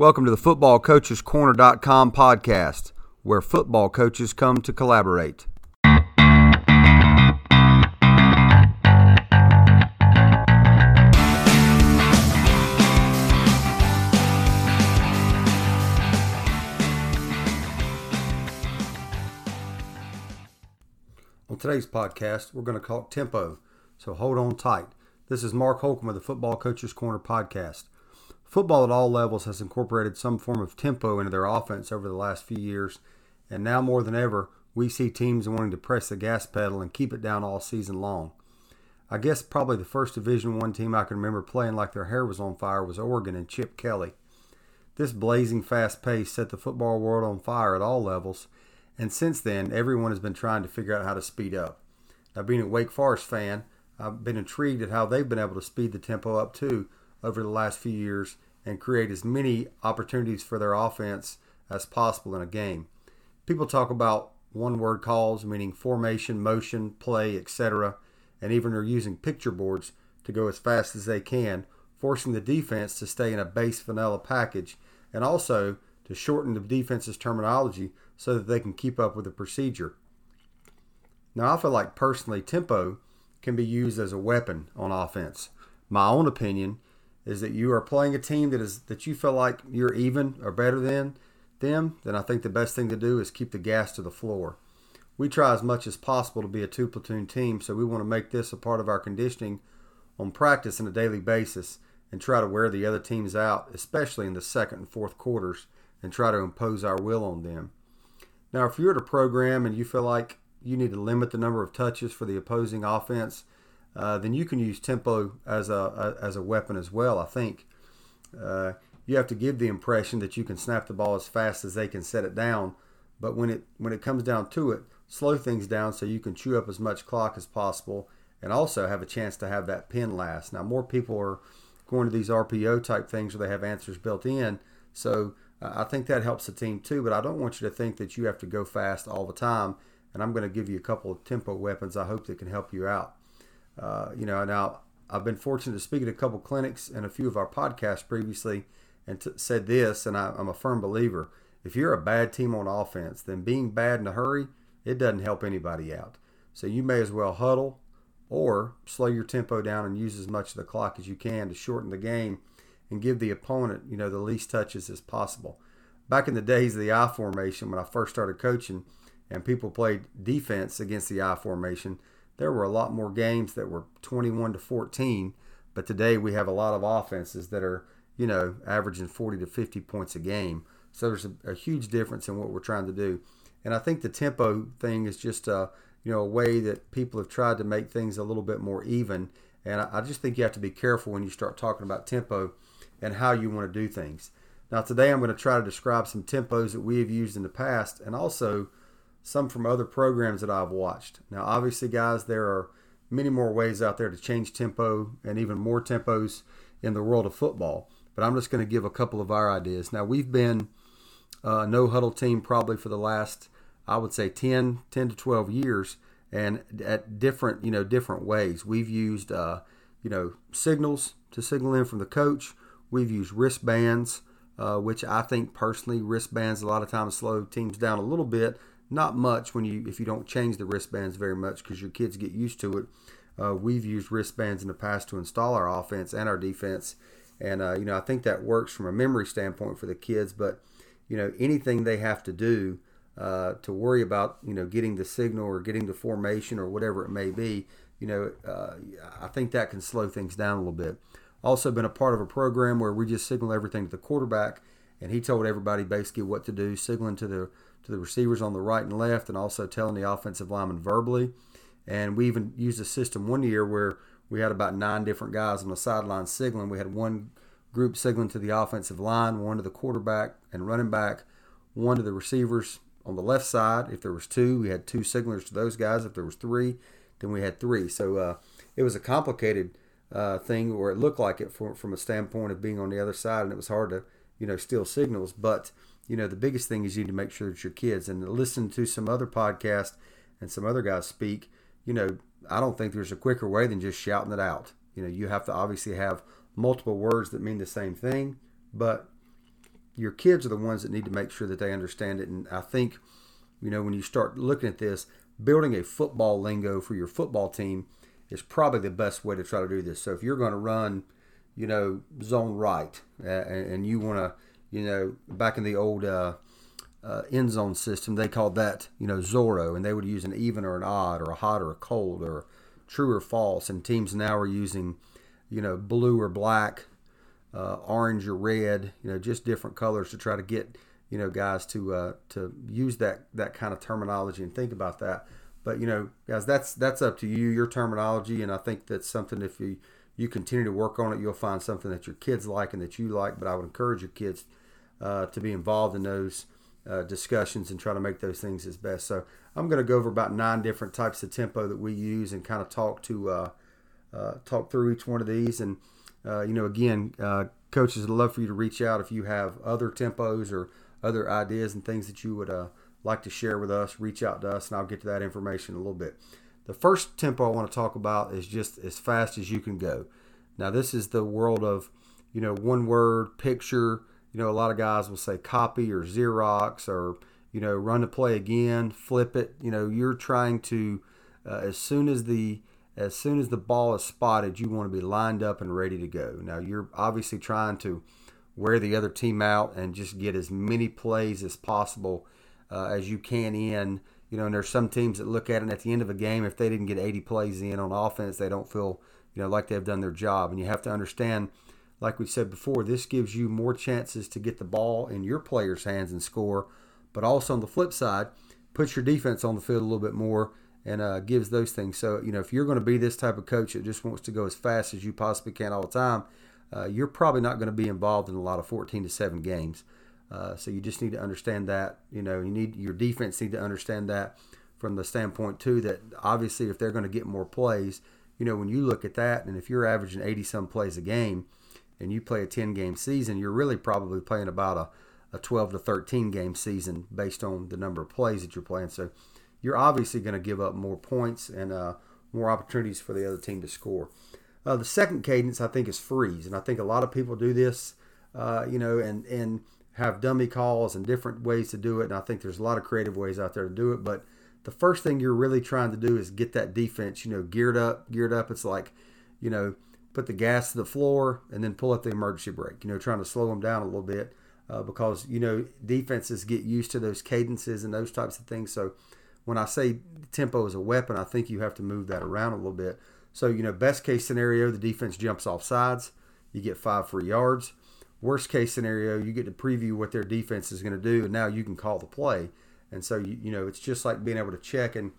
Welcome to the FootballCoachesCorner.com podcast, where football coaches come to collaborate. On today's podcast, we're going to talk tempo, so hold on tight. This is Mark Holcomb of the Football Coaches Corner podcast. Football at all levels has incorporated some form of tempo into their offense over the last few years, and now more than ever, we see teams wanting to press the gas pedal and keep it down all season long. I guess probably the first Division One team I can remember playing like their hair was on fire was Oregon and Chip Kelly. This blazing fast pace set the football world on fire at all levels, and since then, everyone has been trying to figure out how to speed up. Now, being a Wake Forest fan, I've been intrigued at how they've been able to speed the tempo up too over the last few years and create as many opportunities for their offense as possible in a game. People talk about one word calls, meaning formation, motion, play, etc., and even are using picture boards to go as fast as they can, forcing the defense to stay in a base vanilla package and also to shorten the defense's terminology so that they can keep up with the procedure. Now, I feel like personally, tempo can be used as a weapon on offense. My own opinion is that you are playing a team that is that you feel like you're even or better than them, then I think the best thing to do is keep the gas to the floor. We try as much as possible to be a two platoon team, so we want to make this a part of our conditioning on practice on a daily basis and try to wear the other teams out, especially in the second and fourth quarters, and try to impose our will on them. Now, if you're at a program and you feel like you need to limit the number of touches for the opposing offense, uh, then you can use tempo as a, as a weapon as well. I think uh, you have to give the impression that you can snap the ball as fast as they can set it down, but when it when it comes down to it, slow things down so you can chew up as much clock as possible, and also have a chance to have that pin last. Now, more people are going to these RPO type things where they have answers built in, so uh, I think that helps the team too. But I don't want you to think that you have to go fast all the time. And I'm going to give you a couple of tempo weapons I hope that can help you out. Uh, you know, now I've been fortunate to speak at a couple clinics and a few of our podcasts previously and t- said this, and I, I'm a firm believer. If you're a bad team on offense, then being bad in a hurry, it doesn't help anybody out. So you may as well huddle or slow your tempo down and use as much of the clock as you can to shorten the game and give the opponent, you know, the least touches as possible. Back in the days of the I formation, when I first started coaching, and people played defense against the I formation, there were a lot more games that were 21 to 14. But today we have a lot of offenses that are, you know, averaging 40 to 50 points a game. So there's a, a huge difference in what we're trying to do. And I think the tempo thing is just a, you know, a way that people have tried to make things a little bit more even. And I, I just think you have to be careful when you start talking about tempo and how you want to do things. Now, today I'm going to try to describe some tempos that we have used in the past and also some from other programs that I've watched. Now, obviously, guys, there are many more ways out there to change tempo and even more tempos in the world of football. But I'm just going to give a couple of our ideas. Now, we've been a no huddle team probably for the last, I would say, 10, 10 to 12 years, and at different, you know, different ways. We've used, uh, you know, signals to signal in from the coach. We've used wristbands, uh, which I think personally, wristbands a lot of times slow teams down a little bit not much when you if you don't change the wristbands very much because your kids get used to it. Uh, we've used wristbands in the past to install our offense and our defense, and uh, you know I think that works from a memory standpoint for the kids. But you know anything they have to do uh, to worry about you know getting the signal or getting the formation or whatever it may be, you know uh, I think that can slow things down a little bit. Also been a part of a program where we just signal everything to the quarterback, and he told everybody basically what to do, signaling to the to the receivers on the right and left, and also telling the offensive lineman verbally. And we even used a system one year where we had about nine different guys on the sideline signaling. We had one group signaling to the offensive line, one to the quarterback and running back, one to the receivers on the left side. If there was two, we had two signalers to those guys. If there was three, then we had three. So uh, it was a complicated uh, thing, or it looked like it from, from a standpoint of being on the other side, and it was hard to you know steal signals, but you know, the biggest thing is you need to make sure that your kids and listen to some other podcast and some other guys speak. You know, I don't think there's a quicker way than just shouting it out. You know, you have to obviously have multiple words that mean the same thing, but your kids are the ones that need to make sure that they understand it. And I think, you know, when you start looking at this, building a football lingo for your football team is probably the best way to try to do this. So if you're going to run, you know, zone right, uh, and, and, you want to, you know, back in the old uh, uh, end zone system, they called that, you know, Zorro, and they would use an even or an odd or a hot or a cold or true or false. And teams now are using, you know, blue or black, uh, orange or red, you know, just different colors to try to get, you know, guys to uh, to use that that kind of terminology and think about that. But you know, guys, that's that's up to you, your terminology, and I think that's something if you you continue to work on it, you'll find something that your kids like and that you like. But I would encourage your kids uh, to be involved in those uh, discussions and try to make those things as best. So I'm going to go over about nine different types of tempo that we use and kind of talk to uh, uh talk through each one of these. And uh, you know, again, coaches would love for you to reach out if you have other tempos or other ideas and things that you would like to share with us, reach out to us, and I'll get to that information in a little bit. The first tempo I want to talk about is just as fast as you can go. Now, this is the world of, you know, one word, picture. You know, a lot of guys will say copy or Xerox or, you know, run the play again, flip it. You know, you're trying to, uh, as soon as the as soon as the ball is spotted, you want to be lined up and ready to go. Now, you're obviously trying to wear the other team out and just get as many plays as possible uh, as you can in. You know, and there's some teams that look at it at the end of a game, if they didn't get 80 plays in on offense, they don't feel, you know, like they've done their job. And you have to understand, like we said before, this gives you more chances to get the ball in your players' hands and score. But also on the flip side, puts your defense on the field a little bit more and uh, gives those things. So, you know, if you're going to be this type of coach that just wants to go as fast as you possibly can all the time, uh, you're probably not going to be involved in a lot of 14 to 7 games. Uh, so you just need to understand that. You know, you need your defense need to understand that from the standpoint too that obviously if they're going to get more plays, you know, when you look at that, and if you're averaging 80 some plays a game, and you play a 10 game season, you're really probably playing about a, a 12 to 13 game season based on the number of plays that you're playing. So you're obviously going to give up more points and uh, more opportunities for the other team to score. Uh, the second cadence, I think, is freeze, and I think a lot of people do this, uh, you know, and and have dummy calls and different ways to do it. And I think there's a lot of creative ways out there to do it. But the first thing you're really trying to do is get that defense, you know, geared up, geared up. It's like, you know, put the gas to the floor and then pull up the emergency brake, you know, trying to slow them down a little bit uh, because, you know, defenses get used to those cadences and those types of things. So when I say tempo is a weapon, I think you have to move that around a little bit. So, you know, best case scenario, the defense jumps off sides, you get five free yards worst case scenario, you get to preview what their defense is going to do, and now you can call the play. And so you you know it's just like being able to check. And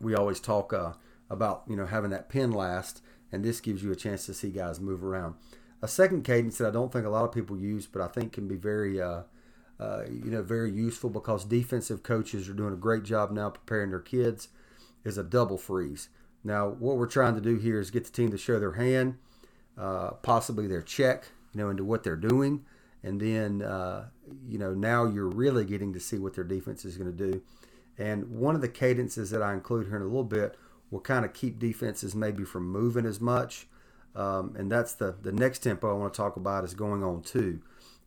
we always talk uh, about you know having that pin last, and this gives you a chance to see guys move around. A second cadence that I don't think a lot of people use, but I think can be very uh, uh, you know very useful because defensive coaches are doing a great job now preparing their kids is a double freeze. Now what we're trying to do here is get the team to show their hand, uh, possibly their check you know, into what they're doing. And then, uh, you know, now you're really getting to see what their defense is going to do. And one of the cadences that I include here in a little bit will kind of keep defenses maybe from moving as much. Um, and that's the, the next tempo I want to talk about is going on two.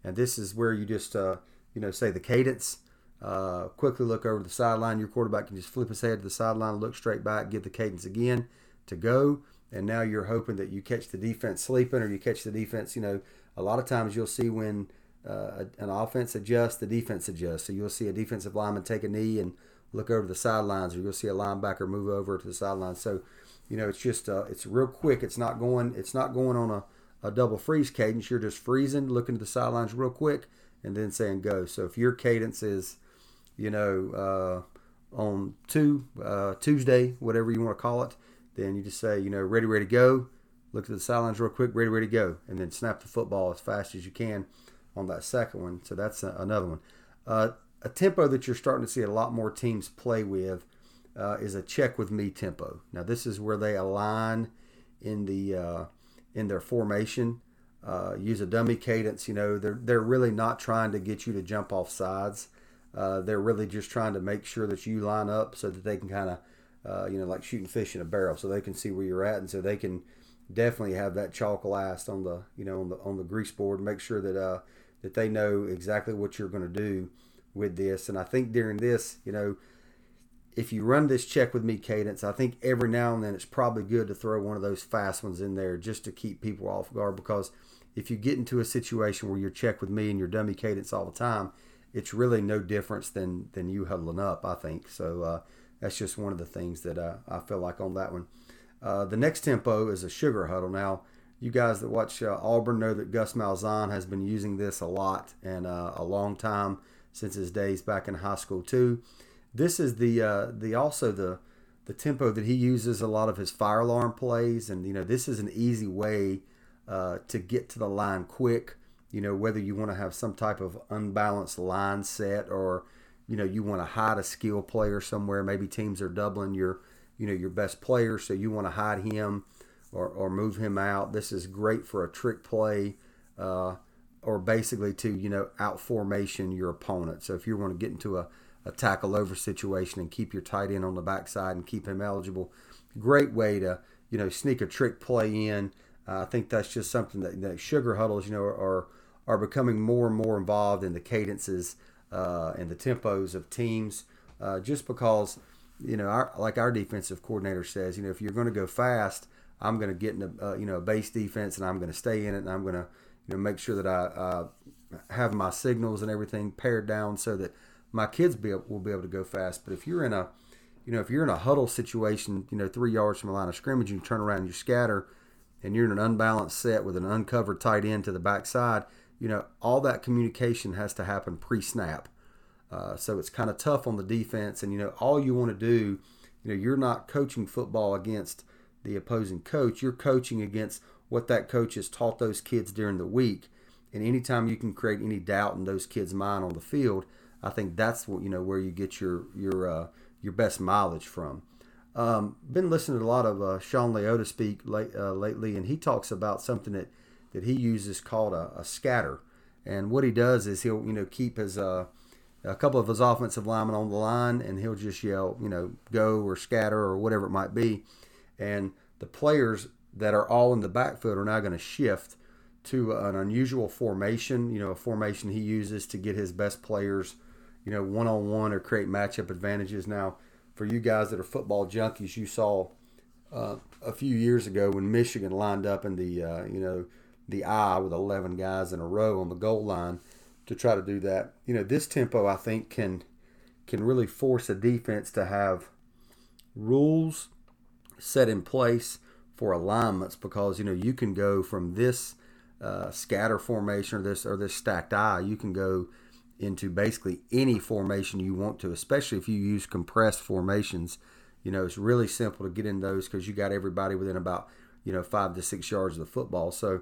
And this is where you just, uh, you know, say the cadence, uh, quickly look over the sideline. Your quarterback can just flip his head to the sideline, look straight back, give the cadence again to go and now you're hoping that you catch the defense sleeping or you catch the defense. You know, a lot of times you'll see when uh, an offense adjusts, the defense adjusts. So you'll see a defensive lineman take a knee and look over the sidelines, or you'll see a linebacker move over to the sidelines. So, you know, it's just uh, it's real quick. It's not going it's not going on a, a double freeze cadence. You're just freezing, looking to the sidelines real quick, and then saying go. So if your cadence is, you know, uh, on two uh, Tuesday, whatever you want to call it then you just say, you know, ready, ready, go. Look at the sidelines real quick, ready, ready, to go, and then snap the football as fast as you can on that second one. So that's a, another one. Uh, a tempo that you're starting to see a lot more teams play with uh, is a check with me tempo. Now this is where they align in the uh, in their formation. Uh, use a dummy cadence. You know they're they're really not trying to get you to jump off sides. Uh, they're really just trying to make sure that you line up so that they can kind of uh, you know, like shooting fish in a barrel, so they can see where you're at, and so they can definitely have that chalk last on the, you know, on the on the grease board. Make sure that uh, that they know exactly what you're going to do with this. And I think during this, you know, if you run this check with me cadence, I think every now and then it's probably good to throw one of those fast ones in there just to keep people off guard because if you get into a situation where you're check with me and you're dummy cadence all the time, it's really no difference than than you huddling up. I think so. Uh, that's just one of the things that uh, I feel like on that one. Uh, the next tempo is a sugar huddle. Now, you guys that watch uh, Auburn know that Gus Malzahn has been using this a lot and uh, a long time since his days back in high school too. This is the uh, the also the the tempo that he uses a lot of his fire alarm plays, and you know this is an easy way uh, to get to the line quick. You know whether you want to have some type of unbalanced line set or you know you want to hide a skill player somewhere. Maybe teams are doubling your you know your best player, so you want to hide him or, or move him out. This is great for a trick play. Uh, or basically to you know out formation your opponent. So if you want to get into a a tackle over situation and keep your tight end on the backside and keep him eligible. Great way to you know sneak a trick play in. Uh, I think that's just something that, that sugar huddles you know are are becoming more and more involved in the cadences uh, and the tempos of teams. Uh, just because you know our, like our defensive coordinator says, you know if you're going to go fast, I'm going to get in a uh, you know a base defense and I'm going to stay in it and I'm going to you know make sure that I have my signals and everything pared down so that my kids be, will be able to go fast. But if you're in a, you know, if you're in a huddle situation, you know, three yards from the line of scrimmage, you turn around and you scatter, and you're in an unbalanced set with an uncovered tight end to the backside, you know, all that communication has to happen pre-snap. Uh, so it's kind of tough on the defense, and you know, all you want to do, you know, you're not coaching football against the opposing coach. You're coaching against what that coach has taught those kids during the week. And anytime you can create any doubt in those kids' mind on the field, I think that's what you know where you get your your uh, your best mileage from. Um, been listening to a lot of uh, Shawn Liotta speak late, uh, lately, and he talks about something that, that he uses called a, a, scatter. And what he does is he'll you know keep his uh, a couple of his offensive linemen on the line, and he'll just yell you know go or scatter or whatever it might be, and the players that are all in the backfield are now going to shift to an unusual formation. You know, a formation he uses to get his best players you know, one on one or create matchup advantages. Now, for you guys that are football junkies, you saw uh, a few years ago when Michigan lined up in the uh, you know the I with 11 guys in a row on the goal line to try to do that. You know, this tempo I think can can really force a defense to have rules set in place for alignments because you know you can go from this uh, scatter formation or this or this stacked I you can go into basically any formation you want to, especially if you use compressed formations. You know, it's really simple to get in those because you got everybody within about you know five to six yards of the football. So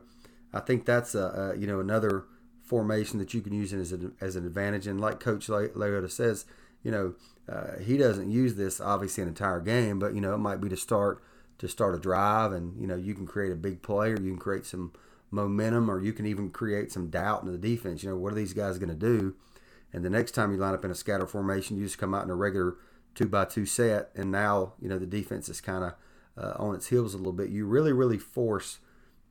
I think that's a, a you know another formation that you can use as, a, as an advantage. And like Coach Liotta says, you know, uh, he doesn't use this obviously an entire game, but you know it might be to start to start a drive, and you know you can create a big play, or you can create some momentum, or you can even create some doubt in the defense. You know, what are these guys going to do? And the next time you line up in a scatter formation, you just come out in a regular two by two set, and now you know the defense is kind of uh, on its heels a little bit. You really, really force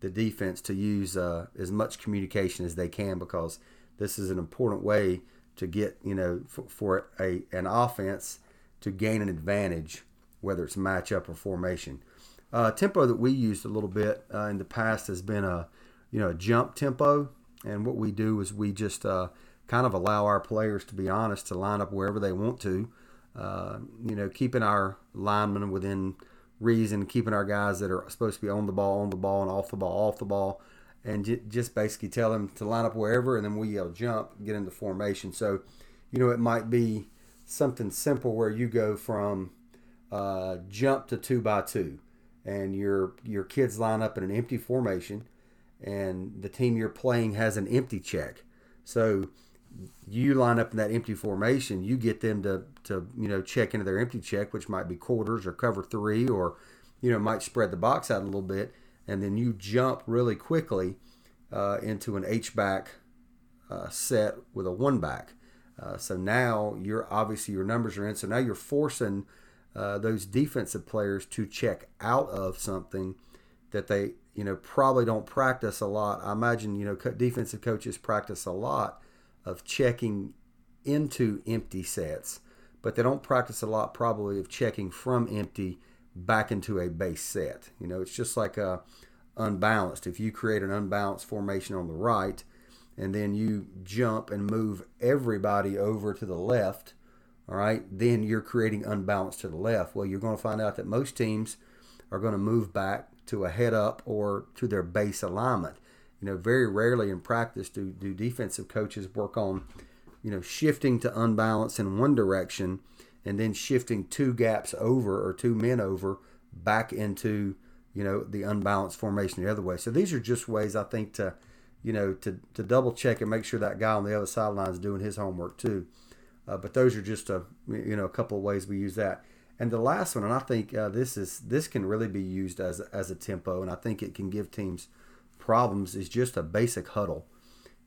the defense to use uh, as much communication as they can because this is an important way to get you know for, for a an offense to gain an advantage, whether it's matchup or formation. Uh, tempo that we used a little bit uh, in the past has been a you know a jump tempo, and what we do is we just uh, kind of allow our players to be honest to line up wherever they want to. Uh, you know, keeping our linemen within reason, keeping our guys that are supposed to be on the ball, on the ball, and off the ball, off the ball, and j- just basically tell them to line up wherever, and then we yell jump, get into formation. So, you know, it might be something simple where you go from uh, jump to two by two, and your your kids line up in an empty formation, and the team you're playing has an empty check. So you line up in that empty formation, you get them to, to you know check into their empty check, which might be quarters or cover three, or you know might spread the box out a little bit, and then you jump really quickly uh, into an H back uh, set with a one back. Uh, so now you're obviously your numbers are in. So now you're forcing uh, those defensive players to check out of something that they you know, probably don't practice a lot. I imagine, you know, defensive coaches practice a lot of checking into empty sets, but they don't practice a lot probably of checking from empty back into a base set. You know, it's just like a unbalanced. If you create an unbalanced formation on the right and then you jump and move everybody over to the left, all right, then you're creating unbalance to the left. Well, you're going to find out that most teams are going to move back to a head up or to their base alignment. You know, very rarely in practice do, do defensive coaches work on, you know, shifting to unbalance in one direction and then shifting two gaps over or two men over back into, you know, the unbalanced formation the other way. So these are just ways I think to, you know, to, to double check and make sure that guy on the other sideline is doing his homework too. Uh, but those are just a, you know, a couple of ways we use that. And the last one, and I think uh, this is this can really be used as as a tempo, and I think it can give teams problems. Is just a basic huddle.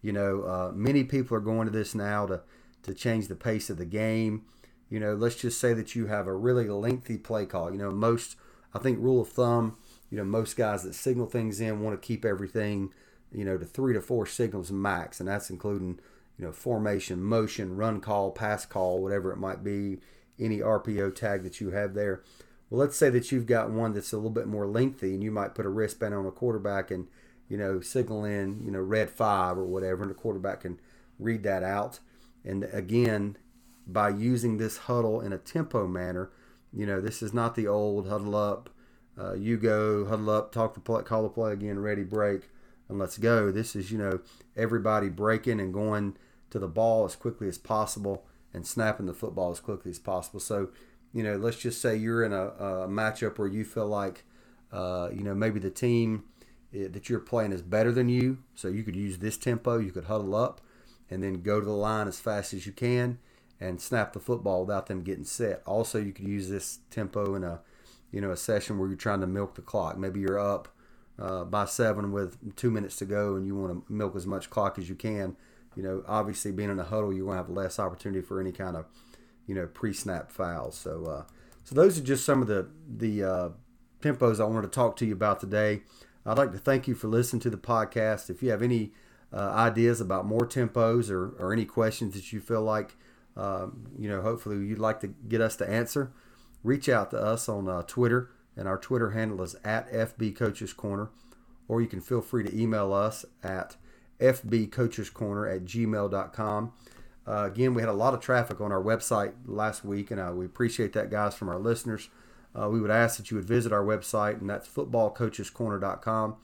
You know, uh, many people are going to this now to to change the pace of the game. You know, let's just say that you have a really lengthy play call. You know, most I think rule of thumb. You know, most guys that signal things in want to keep everything. You know, to three to four signals max, and that's including you know formation, motion, run call, pass call, whatever it might be any RPO tag that you have there. Well, let's say that you've got one that's a little bit more lengthy, and you might put a wristband on a quarterback and you know signal in you know red five or whatever, and the quarterback can read that out. And again, by using this huddle in a tempo manner, you know this is not the old huddle up, uh, you go huddle up, talk the play, call the play again, ready break, and let's go. This is you know everybody breaking and going to the ball as quickly as possible and snapping the football as quickly as possible. So, you know, let's just say you're in a, a matchup where you feel like, uh, you know, maybe the team eh, that you're playing is better than you. So you could use this tempo. You could huddle up and then go to the line as fast as you can and snap the football without them getting set. Also, you could use this tempo in a, you know, a session where you're trying to milk the clock. Maybe you're up uh, by seven with two minutes to go and you want to milk as much clock as you can you know, obviously being in a huddle, you're going to have less opportunity for any kind of, you know, pre-snap fouls. So, uh, so those are just some of the the uh, tempos I wanted to talk to you about today. I'd like to thank you for listening to the podcast. If you have any uh, ideas about more tempos or, or any questions that you feel like, uh, you know, hopefully you'd like to get us to answer, reach out to us on uh, Twitter, and our Twitter handle is at FB Coaches Corner, or you can feel free to email us at fbcoachescorner at gmail.com. Uh, again, we had a lot of traffic on our website last week, and uh, we appreciate that, guys, from our listeners. Uh, we would ask that you would visit our website, and that's footballcoachescorner.com.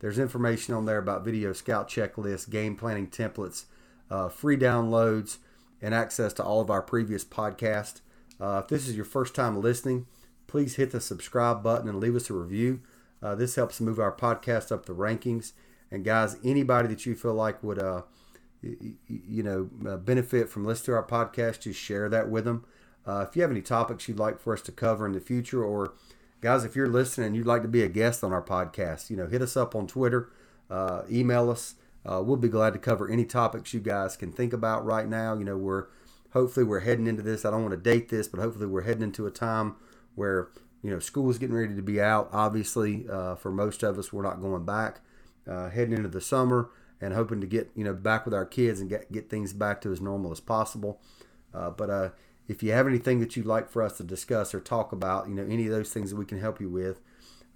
There's information on there about video scout checklists, game planning templates, uh, free downloads, and access to all of our previous podcasts. Uh, if this is your first time listening, please hit the subscribe button and leave us a review. Uh, this helps move our podcast up the rankings and guys, anybody that you feel like would, uh, you, you know, uh, benefit from listening to our podcast, just share that with them. Uh, if you have any topics you'd like for us to cover in the future, or guys, if you're listening and you'd like to be a guest on our podcast, you know, hit us up on Twitter, uh, email us. Uh, we'll be glad to cover any topics you guys can think about right now. You know, we're hopefully we're heading into this. I don't want to date this, but hopefully we're heading into a time where you know school is getting ready to be out. Obviously, uh, for most of us, we're not going back uh, heading into the summer and hoping to get you know back with our kids and get get things back to as normal as possible. Uh, but uh, if you have anything that you'd like for us to discuss or talk about, you know any of those things that we can help you with,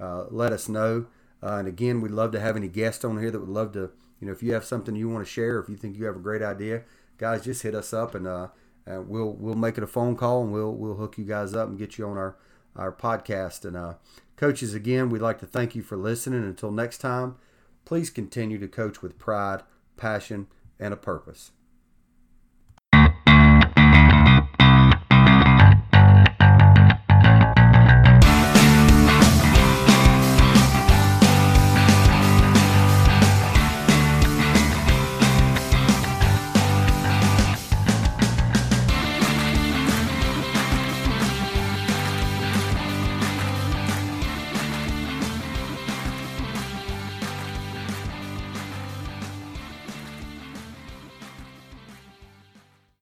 uh, let us know. Uh, and again, we'd love to have any guests on here that would love to you know if you have something you want to share, if you think you have a great idea, guys, just hit us up and uh, we'll we'll make it a phone call and we'll we'll hook you guys up and get you on our our podcast. And uh, coaches, again, we'd like to thank you for listening. Until next time. Please continue to coach with pride, passion, and a purpose.